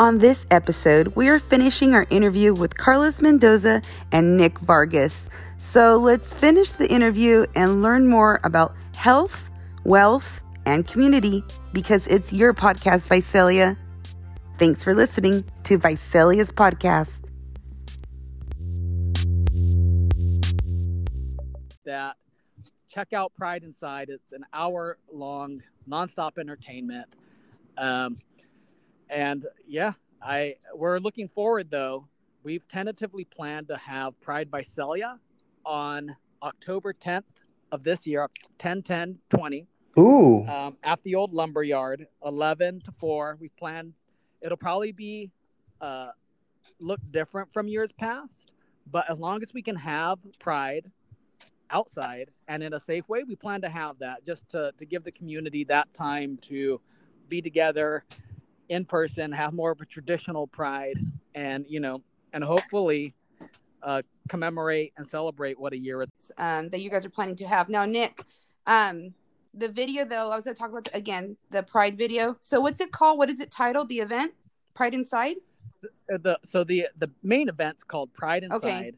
On this episode, we are finishing our interview with Carlos Mendoza and Nick Vargas. So let's finish the interview and learn more about health, wealth, and community because it's your podcast, Visalia. Thanks for listening to Visalia's podcast. That check out Pride Inside. It's an hour long, nonstop entertainment. Um, and yeah, I we're looking forward though. We've tentatively planned to have Pride Visalia on October 10th of this year, 10 10 20. Ooh. Um, at the old lumber yard, 11 to 4. We plan it'll probably be uh, look different from years past, but as long as we can have Pride outside and in a safe way, we plan to have that just to, to give the community that time to be together in person, have more of a traditional pride, and you know, and hopefully uh, commemorate and celebrate what a year it's um, that you guys are planning to have. Now, Nick, um, the video though, I was going to talk about again the Pride video. So, what's it called? What is it titled? The event, Pride Inside. Uh, the so the the main event's called Pride Inside. Okay.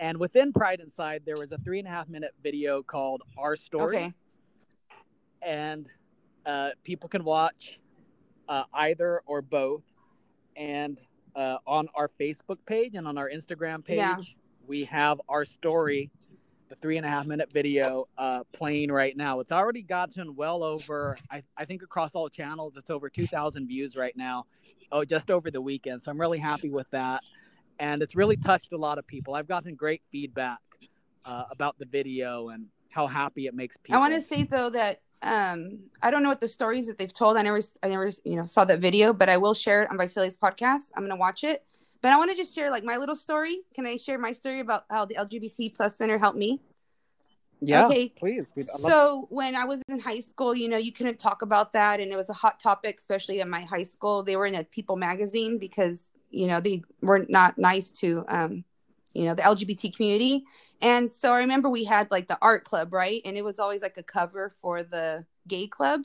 And within Pride Inside, there was a three and a half minute video called Our Story. Okay. And uh, people can watch uh, either or both. And uh, on our Facebook page and on our Instagram page, Yeah. we have our story, the three and a half minute video uh, playing right now. It's already gotten well over, I, I think across all channels, it's over 2,000 views right now. Oh, just over the weekend. So I'm really happy with that. And it's really touched a lot of people. I've gotten great feedback uh, about the video and how happy it makes people. I want to say though that um, I don't know what the stories that they've told. I never, I never, you know, saw that video, but I will share it on Visalia's podcast. I'm gonna watch it. But I want to just share like my little story. Can I share my story about how the LGBT plus center helped me? yeah, okay. please. So when I was in high school, you know, you couldn't talk about that, and it was a hot topic, especially at my high school. They were in a People magazine because you know they were not nice to, um, you know, the LGBT community. And so I remember we had like the art club, right? And it was always like a cover for the gay club,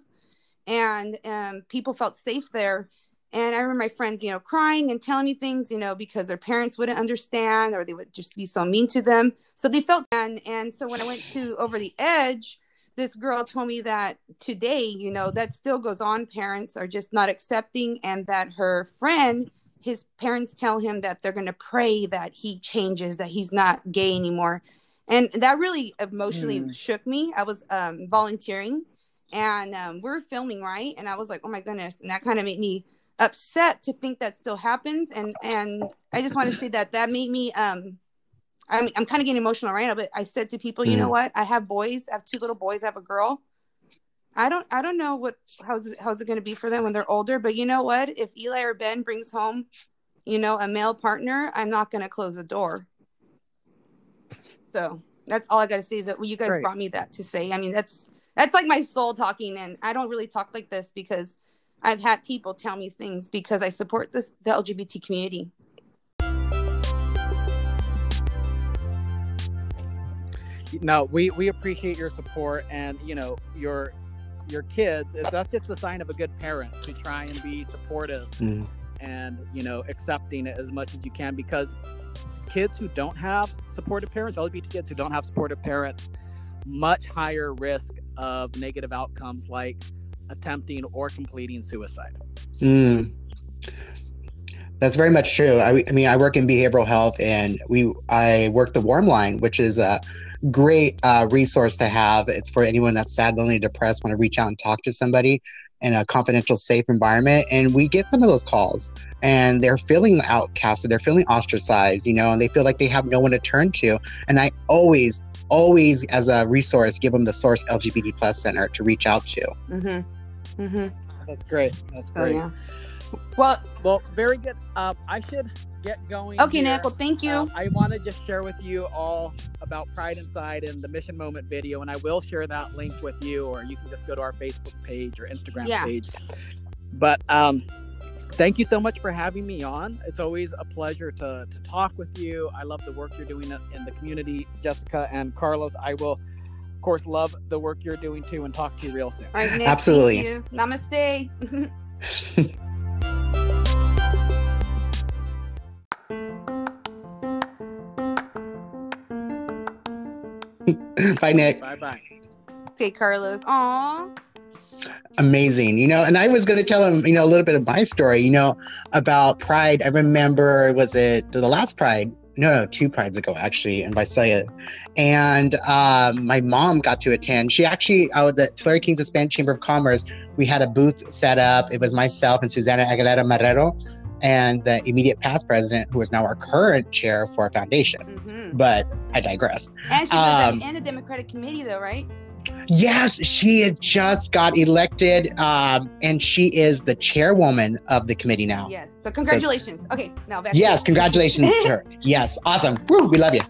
and um, people felt safe there. And I remember my friends, you know, crying and telling me things, you know, because their parents wouldn't understand or they would just be so mean to them. So they felt and and so when I went to Over the Edge, this girl told me that today, you know, that still goes on. Parents are just not accepting, and that her friend, his parents tell him that they're going to pray that he changes, that he's not gay anymore. And that really emotionally Mm. shook me. I was um, volunteering and um, we're filming, right? And I was like, oh my goodness. And that kind of made me upset to think that still happens. And and I just want to say that that made me um, I'm I'm kind of getting emotional right now, but I said to people, you know Mm. what? I have boys. I have two little boys. I have a girl. I don't I don't know what how's it, how's it going to be for them when they're older, but you know what? If Eli or Ben brings home, you know, a male partner, I'm not going to close the door. So that's all I got to say is that well, you guys Great. brought me that to say. I mean, that's that's like my soul talking, and I don't really talk like this because I've had people tell me things because I support this the LGBT community. no we we appreciate your support and you know your your kids is that's just a sign of a good parent to try and be supportive Mm. and you know accepting it as much as you can because kids who don't have supportive parents lgbt kids who don't have supportive parents much higher risk of negative outcomes like attempting or completing suicide Mm. That's very much true. I, I mean, I work in behavioral health, and we I work the Warm Line, which is a great uh, resource to have. It's for anyone that's sad, lonely, depressed, want to reach out and talk to somebody in a confidential, safe environment. And we get some of those calls, and they're feeling outcasted, they're feeling ostracized, you know, and they feel like they have no one to turn to. And I always, always, as a resource, give them the Source LGBT Plus Center to reach out to. Mm-hmm. Mm-hmm. that's great that's Oh great yeah. Well, well very good uh, i should get going okay, here. Nick. Well, thank you. Um, I want to just share with you all about Pride Inside and the Mission Moment video, and I will share that link with you, or you can just go to our Facebook page or Instagram Yeah. page. But um, thank you so much for having me on. It's always a pleasure to, to talk with you. I love the work you're doing in the community, Jessica and Carlos. I will, of course, love the work you're doing too, and talk to you real soon. All right, Nick. Absolutely. Thank you. Namaste. Bye, Nick. Bye bye. Okay, Carlos. Aw. Amazing. You know, and I was going to tell him, you know, a little bit of my story, you know, about Pride. I remember, was it the last Pride? No, no, two prides ago, actually, in Visalia. And um, my mom got to attend. She actually, out of the Tulare Kings Hispanic Chamber of Commerce, we had a booth set up. It was myself and Susana Aguilera Marrero and the immediate past president, who is now our current chair for our foundation. hmm But I digress. And she was Um, in the Democratic Committee, though, right? Yes, she had just got elected, um, and she is the chairwoman of the committee now. Yes. So congratulations. okay, now back. Yes, you. congratulations her. Yes, awesome. Woo, we love you.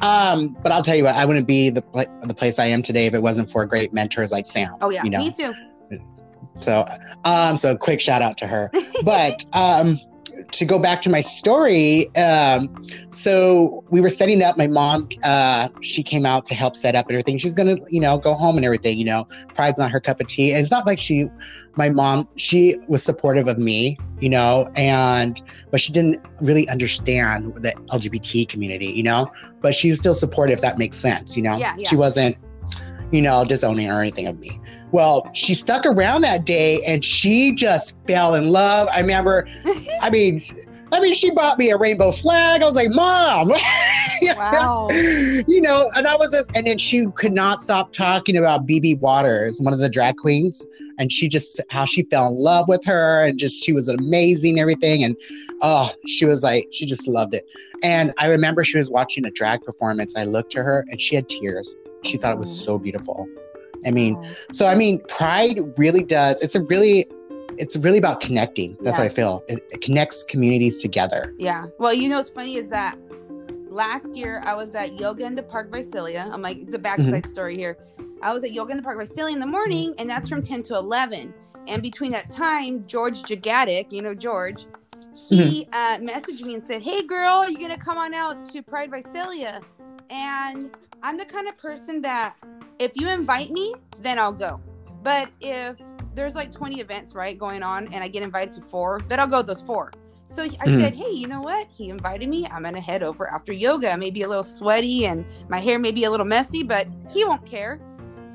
Um, but I'll tell you what, I wouldn't be the pla- the place I am today if it wasn't for great mentors like Sam. Oh yeah, you know. me too. So, um, so quick shout out to her. But um, to go back to my story, um, so we were setting up. My mom, uh, she came out to help set up and everything. She was gonna, you know, go home and everything. You know, pride's not her cup of tea. And it's not like she, my mom, she was supportive of me, you know, and but she didn't really understand the LGBT community, you know. But she was still supportive. If that makes sense, you know. Yeah, yeah. She wasn't, you know, disowning or anything of me. Well, she stuck around that day and she just fell in love. I remember, I mean, I mean, she bought me a rainbow flag. I was like, Mom, Wow. you know, and I was just, and then she could not stop talking about BB Waters, one of the drag queens, and she just how she fell in love with her, and just she was amazing, everything, and oh, she was like, she just loved it. And I remember she was watching a drag performance. I looked to her, and she had tears. She thought it was so beautiful. I mean, so I mean, pride really does. It's a really, it's really about connecting. That's Yeah. what I feel. It, it connects communities together. Yeah. Well, you know what's funny is that last year I was at Yoga in the Park Visalia. I'm like, it's a backside Mm-hmm. story here. I was at Yoga in the Park Visalia in the morning, and that's from 10 to 11. And between that time, George Jagatic, you know George, he uh, messaged me and said, "Hey, girl, are you gonna come on out to Pride Visalia?" And I'm the kind of person that if you invite me, then I'll go. But if there's like 20 events right going on, and I get invited to four, then I'll go those four. So I Mhm. said, "Hey, you know what? He invited me. I'm gonna head over after yoga. Maybe a little sweaty and my hair may be a little messy, but he won't care."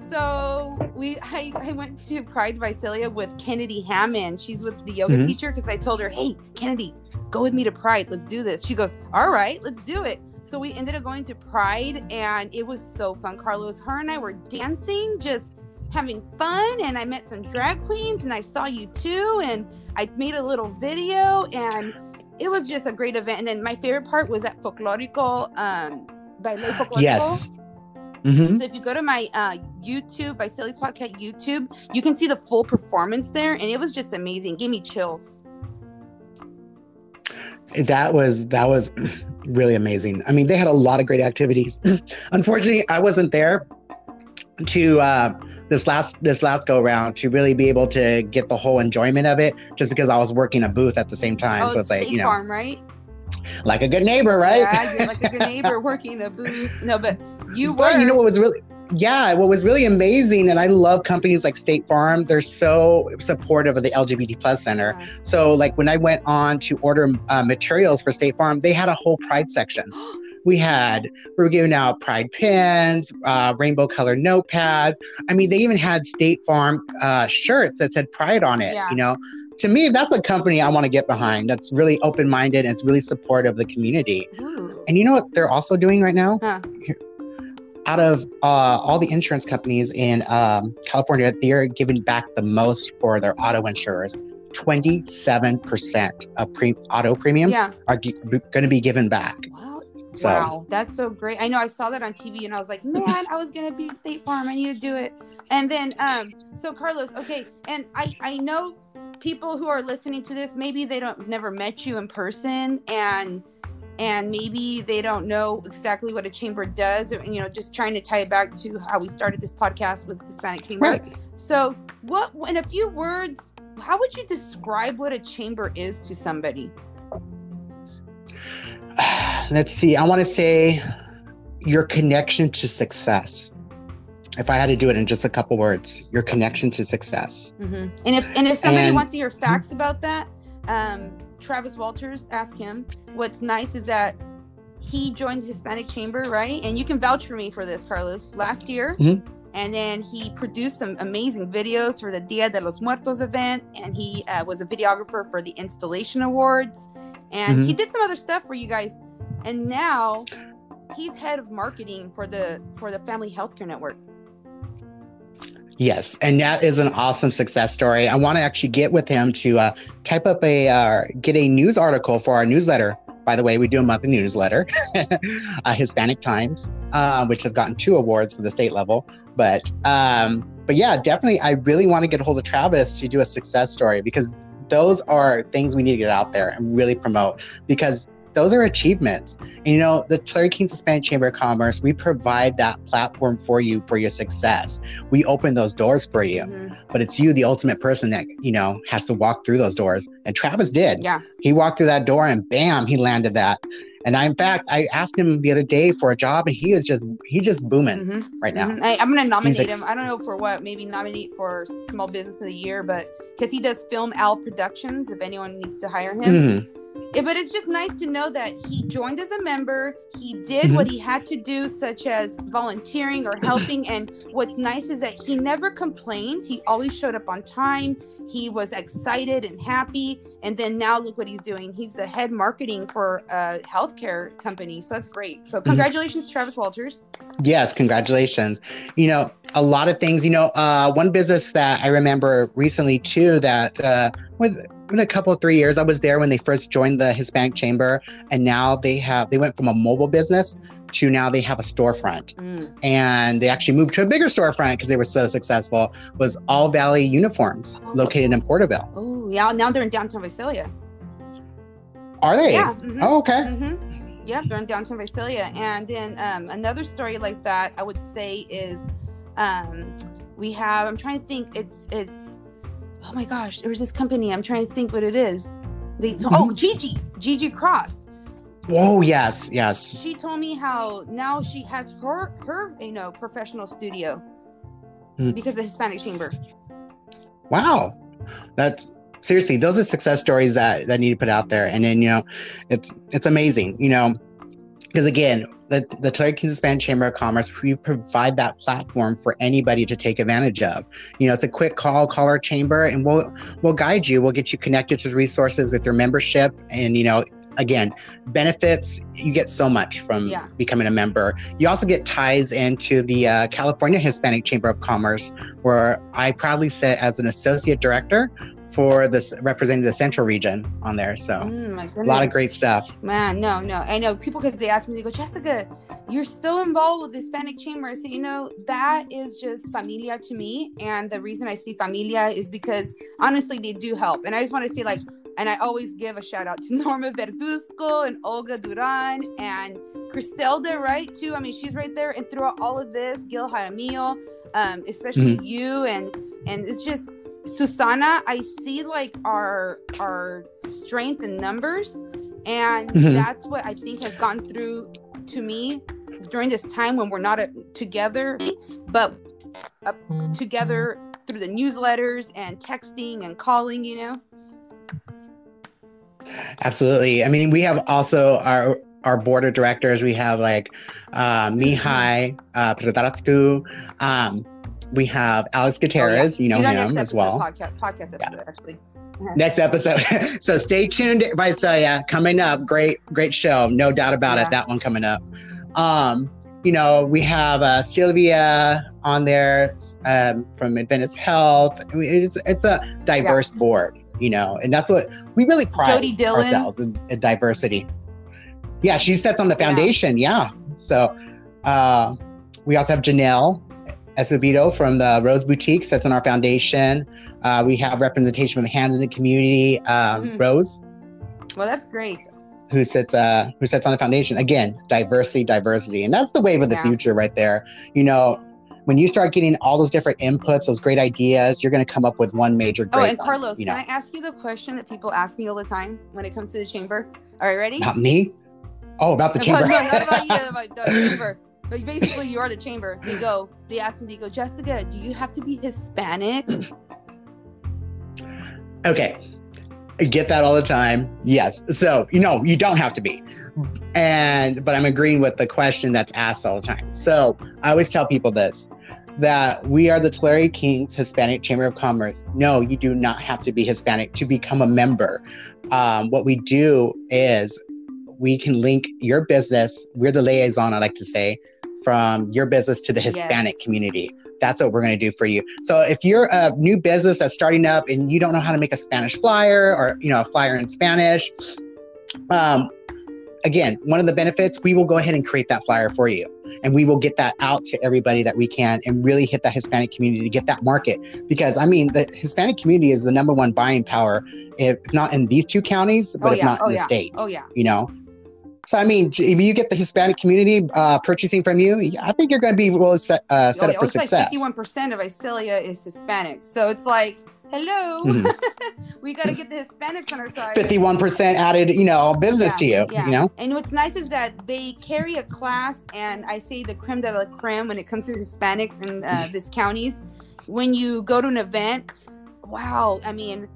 So we, I, I went to Pride Visalia with Kennedy Hammond. She's with the yoga Mhm. teacher because I told her, "Hey, Kennedy, go with me to Pride. Let's do this." She goes, "All right, let's do it." So we ended up going to Pride, and it was so fun. Carlos, her and I were dancing, just having fun, and I met some drag queens, and I saw you too, and I made a little video, and it was just a great event. And then my favorite part was at Folklorico, um, Baile Folklorico. Yes. hmm So if you go to my uh, YouTube, Visalia's Podcast YouTube, you can see the full performance there, and it was just amazing. Gave me chills. That was that was really amazing. I mean, they had a lot of great activities. Unfortunately, I wasn't there to uh, this last this last go round to really be able to get the whole enjoyment of it, just because I was working a booth at the same time. oh, so it's like you know, Farm, right? like a good neighbor, right? Yeah, like a good neighbor working a booth. No, but you were. But you know what was really yeah, what was really amazing, and I love companies like State Farm. They're so supportive of the LGBT plus center. So like when I went on to order uh, materials for State Farm, they had a whole Pride section. We had we were giving out Pride pins, uh, rainbow color notepads. I mean, they even had State Farm uh, shirts that said Pride on it. Yeah. You know, to me, that's a company I want to get behind. That's really open minded and it's really supportive of the community. Ooh. And you know what they're also doing right now? Huh. Out of uh, all the insurance companies in um, California, they're giving back the most for their auto insurers. 27% of pre- auto premiums Yeah. are g- going to be given back. Wow. So, Wow, that's so great. I know I saw that on TV and I was like, man, I was gonna be State Farm. I need to do it. And then um, so Carlos, okay, and I I know people who are listening to this, maybe they don't never met you in person and and maybe they don't know exactly what a chamber does, you know, just trying to tie it back to how we started this podcast with Hispanic Chamber. right. So, what in a few words, how would you describe what a chamber is to somebody? Let's see. I want to say your connection to success. If I had to do it in just a couple words, your connection to success. hmm And if and if somebody And- wants to hear facts about that, um, Travis Walters, ask him. What's nice is that he joined the Hispanic Chamber, right? And you can vouch for me for this, Carlos. Last year, Mhm. and then he produced some amazing videos for the Dia de los Muertos event, and he uh, was a videographer for the Installation Awards, and he did some other stuff for you guys. And now he's head of marketing for the for the Family Healthcare Network. Yes, and that is an awesome success story. I want to actually get with him to uh, type up a uh, get a news article for our newsletter. By the way, we do a monthly newsletter, uh, Hispanic Times, uh, which has gotten two awards for the state level. But um, but yeah, definitely, I really want to get a hold of Travis to do a success story because those are things we need to get out there and really promote because those are achievements. And, you know, the Tulare Kings Hispanic Chamber of Commerce, we provide that platform for you for your success. We open those doors for you, Mhm. but it's you, the ultimate person that, you know, has to walk through those doors. And Travis did. Yeah. He walked through that door and bam, he landed that. And I, in fact, I asked him the other day for a job and he is just, he's just booming Mhm. right now. Mhm. I, I'm gonna nominate ex- him. I don't know for what. Maybe nominate for Small Business of the Year, but because he does Film Al Productions. If anyone needs to hire him, Mhm. Yeah, but it's just nice to know that he joined as a member. He did Mhm. what he had to do, such as volunteering or helping. and what's nice is that he never complained. He always showed up on time. He was excited and happy. And then now look what he's doing. He's the head marketing for a healthcare company. So that's great. So congratulations, Travis Walters. Yes, congratulations. You know, a lot of things, you know, uh, one business that I remember recently too, that uh, with in a couple three years, I was there when they first joined the Hispanic Chamber, and now they have they went from a mobile business to now they have a storefront, Mm. and they actually moved to a bigger storefront because they were so successful. Was All Valley Uniforms located in Porterville? Oh, yeah. Now they're in downtown Visalia. Are they? Yeah. mhm. Oh, okay. hmm Yep, they're in downtown Visalia. And then um, another story like that, I would say, is um, we have. I'm trying to think. It's it's. Oh my gosh, there was this company. I'm trying to think what it is. They to- oh Gigi Gigi Cross. Oh yes, yes. She told me how now she has her her you know professional studio Hmm. because of the Hispanic Chamber. Wow. That's seriously, those are success stories that that need to put out there. And then, you know, it's it's amazing, you know, because again, the the Kings Hispanic Chamber of Commerce, we provide that platform for anybody to take advantage of. You know, it's a quick call, call our chamber, and we'll we'll guide you. We'll get you connected to resources with your membership, and you know, again, benefits. You get so much from Yeah. becoming a member. You also get ties into the uh, California Hispanic Chamber of Commerce, where I proudly sit as an associate director for this representing the central region on there. So Mm, a lot of great stuff. Man, no, no. I know people because they ask me, they go, Jessica, you're still involved with the Hispanic Chamber. Say, you know, that is just familia to me. And the reason I see familia is because honestly, they do help. And I just want to say, like, and I always give a shout out to Norma Verduzco and Olga Duran and Griselda, right? Too. I mean, she's right there. And throughout all of this, Gil Jaramillo, um, especially you, and and it's just Susana, I see like our our strength in numbers, and Mhm. that's what I think has gone through to me during this time when we're not uh, together, but uh, together through the newsletters and texting and calling. You know. Absolutely. I mean, we have also our our board of directors. We have like uh, Mihai uh, Petrascu. Um, we have Alex Gutierrez. You know our him as well. Podcast, podcast episode, actually. Next episode. so stay tuned, Visalia. Coming up, great, great show. No doubt about Yeah. it. That one coming up. Um, you know, we have uh, Sylvia on there um, from Adventist Health. I mean, It's it's a diverse board, you know, and that's what we really pride ourselves in, in diversity. Yeah, she sits on the Yeah. foundation. Yeah. So uh, we also have Janelle Escobedo from the Rose Boutique sits on our foundation. Uh, we have representation from Hands in the Community, um, Mhm. Rose, Well, that's great. who sits uh, who sits on the foundation. Again, diversity, diversity, and that's the wave of the Yeah. future right there. You know, when you start getting all those different inputs, those great ideas, you're going to come up with one major great Oh, and Carlos, you know, can I ask you the question that people ask me all the time when it comes to the chamber? All right, ready? Not me. Oh, about the chamber. no, not about you, about the chamber. But basically, you are the chamber. They go, they ask me, they go, Jessica, do you have to be Hispanic? okay get that all the time. Yes. So, you know, you don't have to be. And, but I'm agreeing with the question that's asked all the time. So I always tell people this that we are the Tulare Kings Hispanic Chamber of Commerce. No, you do not have to be Hispanic to become a member. Um, what we do is we can link your business, we're the liaison, I like to say, from your business to the Hispanic yes. community. That's what we're going to do for you. So if you're a new business that's starting up and you don't know how to make a Spanish flyer or you know a flyer in Spanish, um, again, one of the benefits, we will go ahead and create that flyer for you. And we will get that out to everybody that we can and really hit that Hispanic community to get that market. Because I mean, the Hispanic community is the number one buying power, if not in these two counties, but oh, if not oh, in the yeah. state. Oh, yeah. You know? So I mean, if you get the Hispanic community uh, purchasing from you, I think you're going to be well set, uh, set oh, up for success. Like Fifty-one percent of Visalia is Hispanic, so it's like, hello, mm-hmm. we got to get the Hispanics on our side. Fifty-one percent added, you know, business yeah, to you. Yeah. You know, and what's nice is that they carry a class, and I say the creme de la creme when it comes to Hispanics in uh, mm-hmm. these counties. When you go to an event, wow, I mean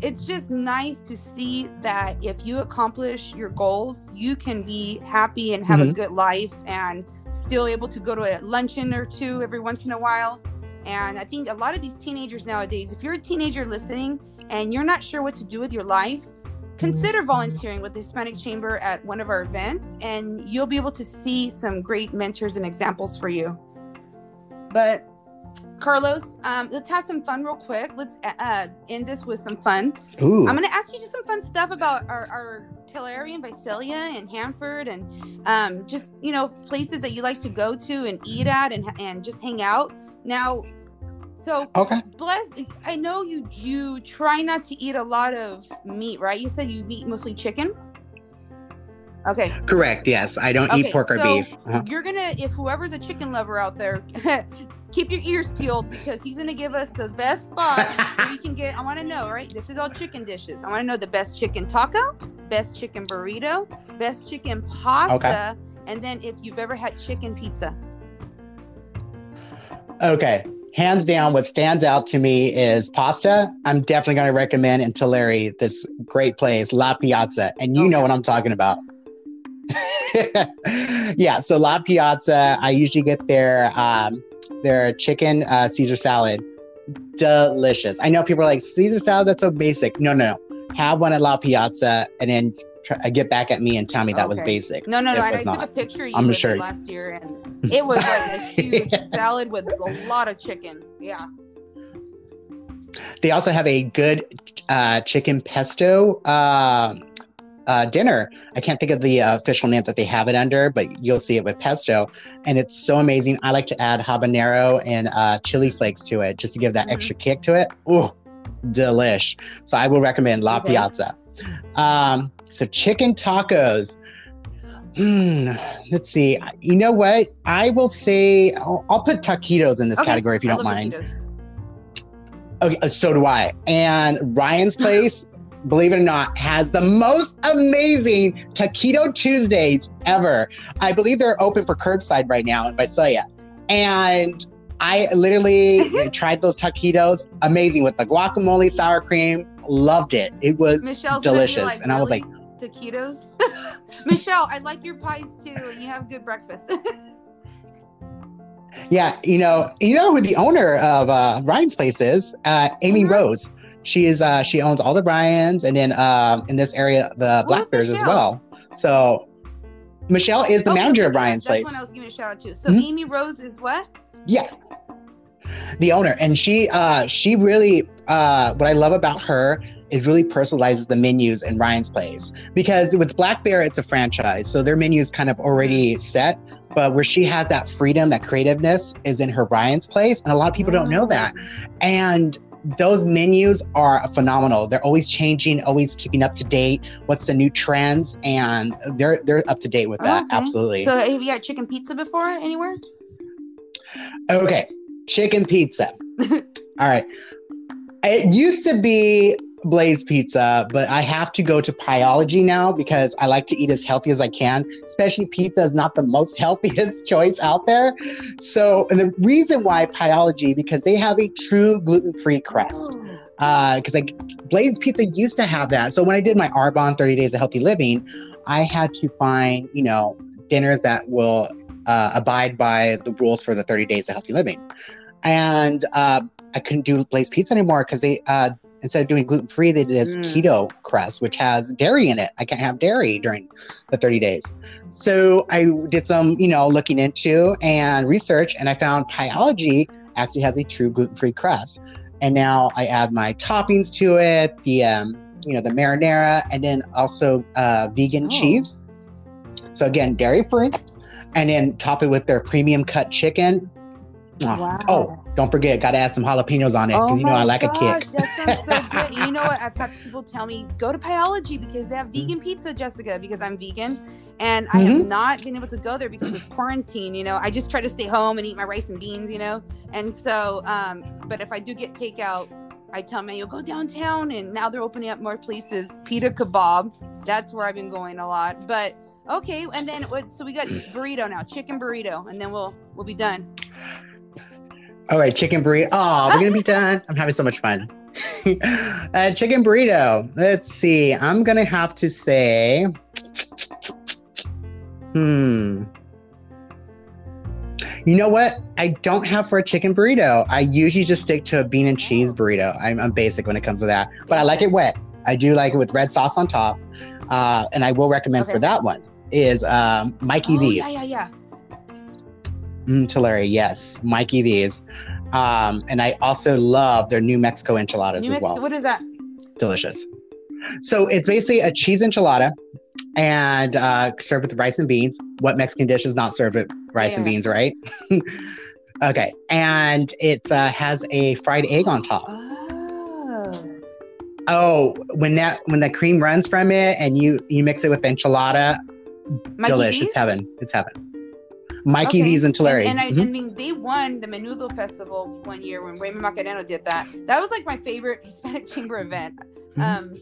it's just nice to see that if you accomplish your goals, you can be happy and have mm-hmm. a good life and still able to go to a luncheon or two every once in a while. And I think a lot of these teenagers nowadays, if you're a teenager listening and you're not sure what to do with your life, consider volunteering with the Hispanic Chamber at one of our events and you'll be able to see some great mentors and examples for you. But Carlos, um, let's have some fun real quick. Let's uh, uh end this with some fun. Ooh. I'm going to ask you just some fun stuff about our, our Tulare and Visalia and Hanford and um, just, you know, places that you like to go to and eat at and, and just hang out. Now, so okay, bless. I know you you try not to eat a lot of meat, right? You said you eat mostly chicken. Okay. Correct. Yes, I don't okay, eat pork or beef. Uh-huh. You're gonna, if whoever's a chicken lover out there, keep your ears peeled because he's gonna give us the best spot where you can get. I want to know, right? This is all chicken dishes. I want to know the best chicken taco, best chicken burrito, best chicken pasta, okay. and then if you've ever had chicken pizza. Okay. Hands down, what stands out to me is pasta. I'm definitely going to recommend in Tulare this great place, La Piazza. And you okay. know what I'm talking about. yeah, so La Piazza, I usually get there. um, their chicken uh, Caesar salad. Delicious. I know people are like Caesar salad. That's so basic. No, no, no. Have one at La Piazza, and then try, uh, get back at me and tell me that okay. was basic. No, no, no. I, I took a picture. You I'm sure last year, and it was like a huge salad with a lot of chicken. Yeah. They also have a good uh, chicken pesto. Uh, uh, dinner. I can't think of the uh, official name that they have it under, but you'll see it with pesto, and it's so amazing. I like to add habanero and uh, chili flakes to it just to give that mm-hmm. extra kick to it. Ooh, delish! So I will recommend La okay. Piazza. Um, so chicken tacos. Hmm, let's see. You know what? I will say I'll, I'll put taquitos in this okay. category if you don't mind. Taquitos. Okay, uh, so do I. And Ryan's Place believe it or not, has the most amazing Taquito Tuesdays ever. I believe they're open for curbside right now in Visalia. And I literally tried those taquitos, amazing with the guacamole, sour cream. Loved it. It was Michelle's delicious. Like, and really? I was like, taquitos. Michelle, I like your pies too, and you have good breakfast. yeah, you know, you know who the owner of uh, Ryan's place is? Uh, Amy mm-hmm. Rose. She is uh she owns all the Bryans and then um in this area the Black Bears as well. So Michelle is the oh, manager of Brian's place. That's I was giving a shout out to. So mm-hmm. Amy Rose is what? Yeah. The owner. And she uh she really uh what I love about her is really personalizes the menus in Ryan's place. Because with Black Bear it's a franchise. So their menu is kind of already mm-hmm. set. But where she has that freedom, that creativeness is in her Ryan's place. And a lot of people don't know that. Oh. And those menus are phenomenal. They're always changing, always keeping up to date. What's the new trends, and they're they're up to date with that. Okay. Absolutely. So, have you got chicken pizza before anywhere? Okay, chicken pizza. All right. It used to be Blaze Pizza, but I have to go to Pieology now because I like to eat as healthy as I can. Especially pizza is not the most healthiest choice out there. So, and the reason why Pieology because they have a true gluten-free crust. Uh, because like Blaze Pizza used to have that. So when I did my Arbonne 30 Days of Healthy Living, I had to find you know dinners that will uh, abide by the rules for the 30 Days of Healthy Living, and uh, I couldn't do Blaze Pizza anymore because they uh, instead of doing gluten free, they did this Mm. keto crust, which has dairy in it. I can't have dairy during the 30 days. So I did some, you know, looking into and research, and I found Pieology actually has a true gluten free crust. And now I add my toppings to it, the um, you know, the marinara, and then also uh, vegan Oh. cheese. So again, dairy free, and then top it with their premium cut chicken. Oh, Wow. oh, don't forget, got to add some jalapenos on it because you know I like a kick. That sounds so good. You know what? I've had people tell me go to Pieology because they have vegan pizza, Jessica, because I'm vegan. And I have Mhm. not been able to go there because it's quarantine. You know, I just try to stay home and eat my rice and beans. You know, and so, um, but if I do get takeout, I tell Manuel go downtown, and now they're opening up more places. Pita kebab, that's where I've been going a lot. But okay, and then what? So we got burrito now, chicken burrito, and then we'll we'll be done. All right, chicken burrito. Oh, we're gonna be done. I'm having so much fun. uh, chicken burrito. Let's see. I'm gonna have to say, hmm. You know what? I don't have for a chicken burrito. I usually just stick to a bean and cheese burrito. I'm, I'm basic when it comes to that, but I like it wet. I do like it with red sauce on top, uh, and I will recommend Okay. for that one is um, Mikey Oh, V's. yeah, yeah, yeah. Mm, Tulare, yes, Mikey V's. Um, and I also love their New Mexico enchiladas New as Mexico, well. what is that? Delicious. So it's basically a cheese enchilada and uh, served with rice and beans. What Mexican dish is not served with rice and beans, right? okay. And it uh, has a fried egg on top. Oh. Oh, when that when the cream runs from it and you you mix it with enchilada, Mikey delish. V's? It's heaven. It's heaven. Mikey Okay. V's and Tulare. And, and I, Mhm. I mean, they won the Menudo Festival one year when Raymond Macareno did that. That was like my favorite Hispanic Chamber event. Mhm. Um,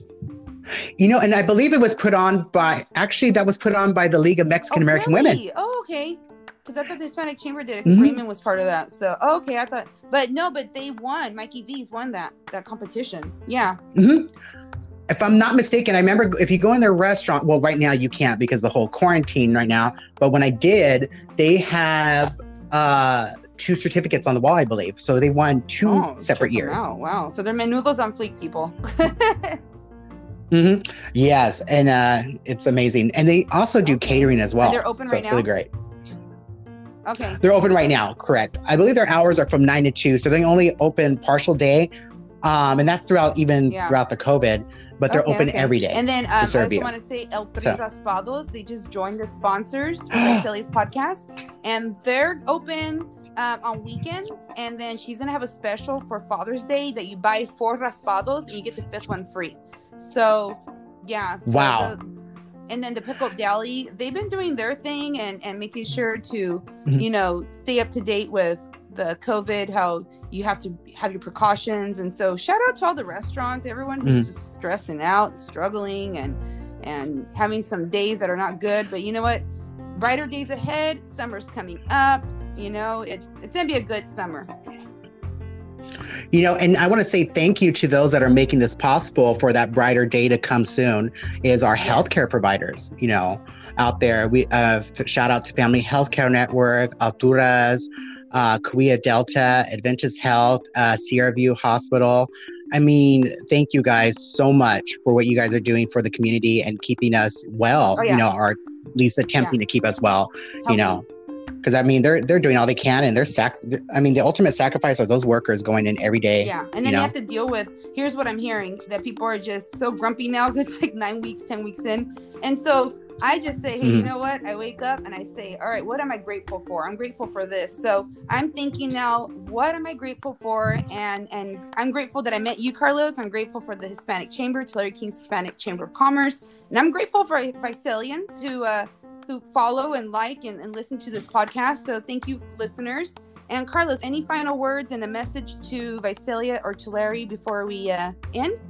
You know, and I believe it was put on by actually that was put on by the League of Mexican American Women. really? Oh, okay. Because I thought the Hispanic Chamber did it. Mhm. Raymond was part of that. So, oh, okay. I thought, but no, but they won. Mikey V's won that that competition. Yeah. hmm If I'm not mistaken, I remember if you go in their restaurant, well, right now you can't because the whole quarantine right now. But when I did, they have uh two certificates on the wall, I believe. So they won two Oh, separate years. out. Wow. So they're Menudos on fleek, people. mm-hmm. Yes, and uh it's amazing. And they also do Okay. catering as well. they're open so right it's now? really great. okay. They're open right now, correct. I believe their hours are from nine to two, so they only open partial day. Um, and that's throughout even Yeah. throughout the COVID, but they're Okay, open okay. every day. And then um, I also you. want to say El Tri So- Raspados. They just joined the sponsors for the Silly's podcast, and they're open um, on weekends. And then she's gonna have a special for Father's Day that you buy four raspados and you get the fifth one free. So, yeah. so Wow. the- and then the pickled deli, they've been doing their thing and and making sure to Mhm. you know stay up to date with the COVID, how you have to have your precautions. And so shout out to all the restaurants, everyone who's Mhm. just stressing out, struggling and and having some days that are not good. But you know what? Brighter days ahead, summer's coming up. You know, it's it's gonna be a good summer. You know, and I want to say thank you to those that are making this possible for that brighter day to come soon. Is our healthcare providers, you know, out there. We uh, shout out to Family Healthcare Network, Alturas, uh, Delta, Adventist Health, uh, Sierra View Hospital. I mean, thank you guys so much for what you guys are doing for the community and keeping us well. Oh, yeah. You know, or at least attempting to keep us well. Healthy. You know, because I mean, they're they're doing all they can, and they're sac. I mean, the ultimate sacrifice are those workers going in every day. Yeah, and then you you, know? have to deal with. Here's what I'm hearing: that people are just so grumpy now because it's like nine weeks, ten weeks in, and so I just say, hey, you Mhm. know what? I wake up and I say, all right, what am I grateful for? I'm grateful for this. So I'm thinking now, what am I grateful for? And and I'm grateful that I met you, Carlos. I'm grateful for the Hispanic Chamber, Tulare King's Hispanic Chamber of Commerce, and I'm grateful for Visalians who uh, who follow and like and, and listen to this podcast. So thank you, listeners. And Carlos, any final words and a message to Visalia or Tulare before we uh, end?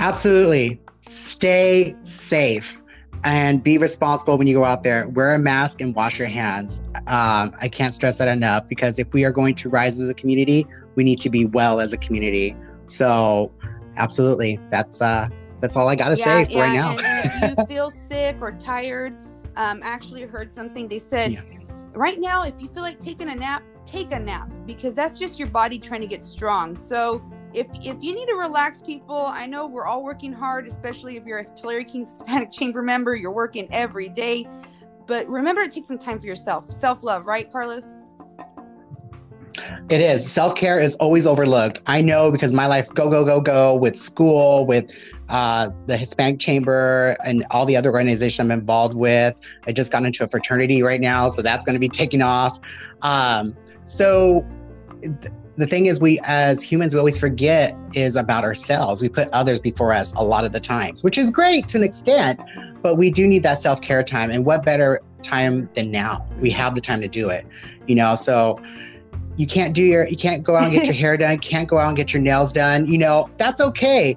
Absolutely. Stay safe. and be responsible when you go out there. Wear a mask and wash your hands. Um, I can't stress that enough because if we are going to rise as a community, we need to be well as a community. So, absolutely, that's uh, that's all I got to yeah, say for yeah, right now. if you feel sick or tired, um, actually heard something. They said, yeah. right now, if you feel like taking a nap, take a nap because that's just your body trying to get strong. So if if you need to relax people i know we're all working hard especially if you're a tulare Kings hispanic chamber member you're working every day but remember to take some time for yourself self-love right carlos it is self-care is always overlooked i know because my life's go go go go with school with uh, the hispanic chamber and all the other organizations i'm involved with. I just got into a fraternity right now so that's going to be taking off. Um, so th- the thing is we as humans we always forget is about ourselves. We put others before us a lot of the times which is great to an extent but we do need that self-care time and what better time than now? We have the time to do it you know? So you can't do your you can't go out and get your hair done can't go out and get your nails done you know? That's okay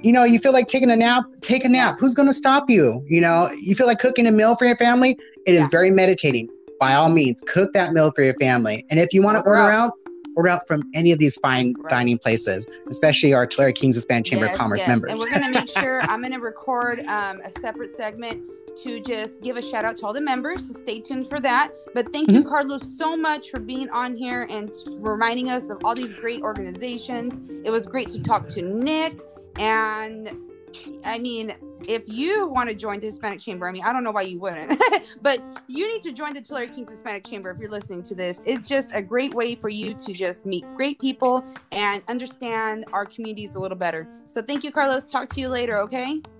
you know you feel like taking a nap take a nap who's going to stop you you know you feel like cooking a meal for your family It is yeah. very meditating by all means cook that meal for your family and if you want to order out order out from any of these fine right. dining places, especially our Tulare Kings Hispanic Chamber yes, of Commerce yes. members. And we're going to make sure I'm going to record um, a separate segment to just give a shout out to all the members. So stay tuned for that. But thank mm-hmm. you, Carlos, so much for being on here and reminding us of all these great organizations. It was great to talk to Nick. And I mean, if you want to join the Hispanic Chamber, I mean, I don't know why you wouldn't, but you need to join the Tulare Kings Hispanic Chamber if you're listening to this. It's just a great way for you to just meet great people and understand our communities a little better. So thank you, Carlos. Talk to you later, okay?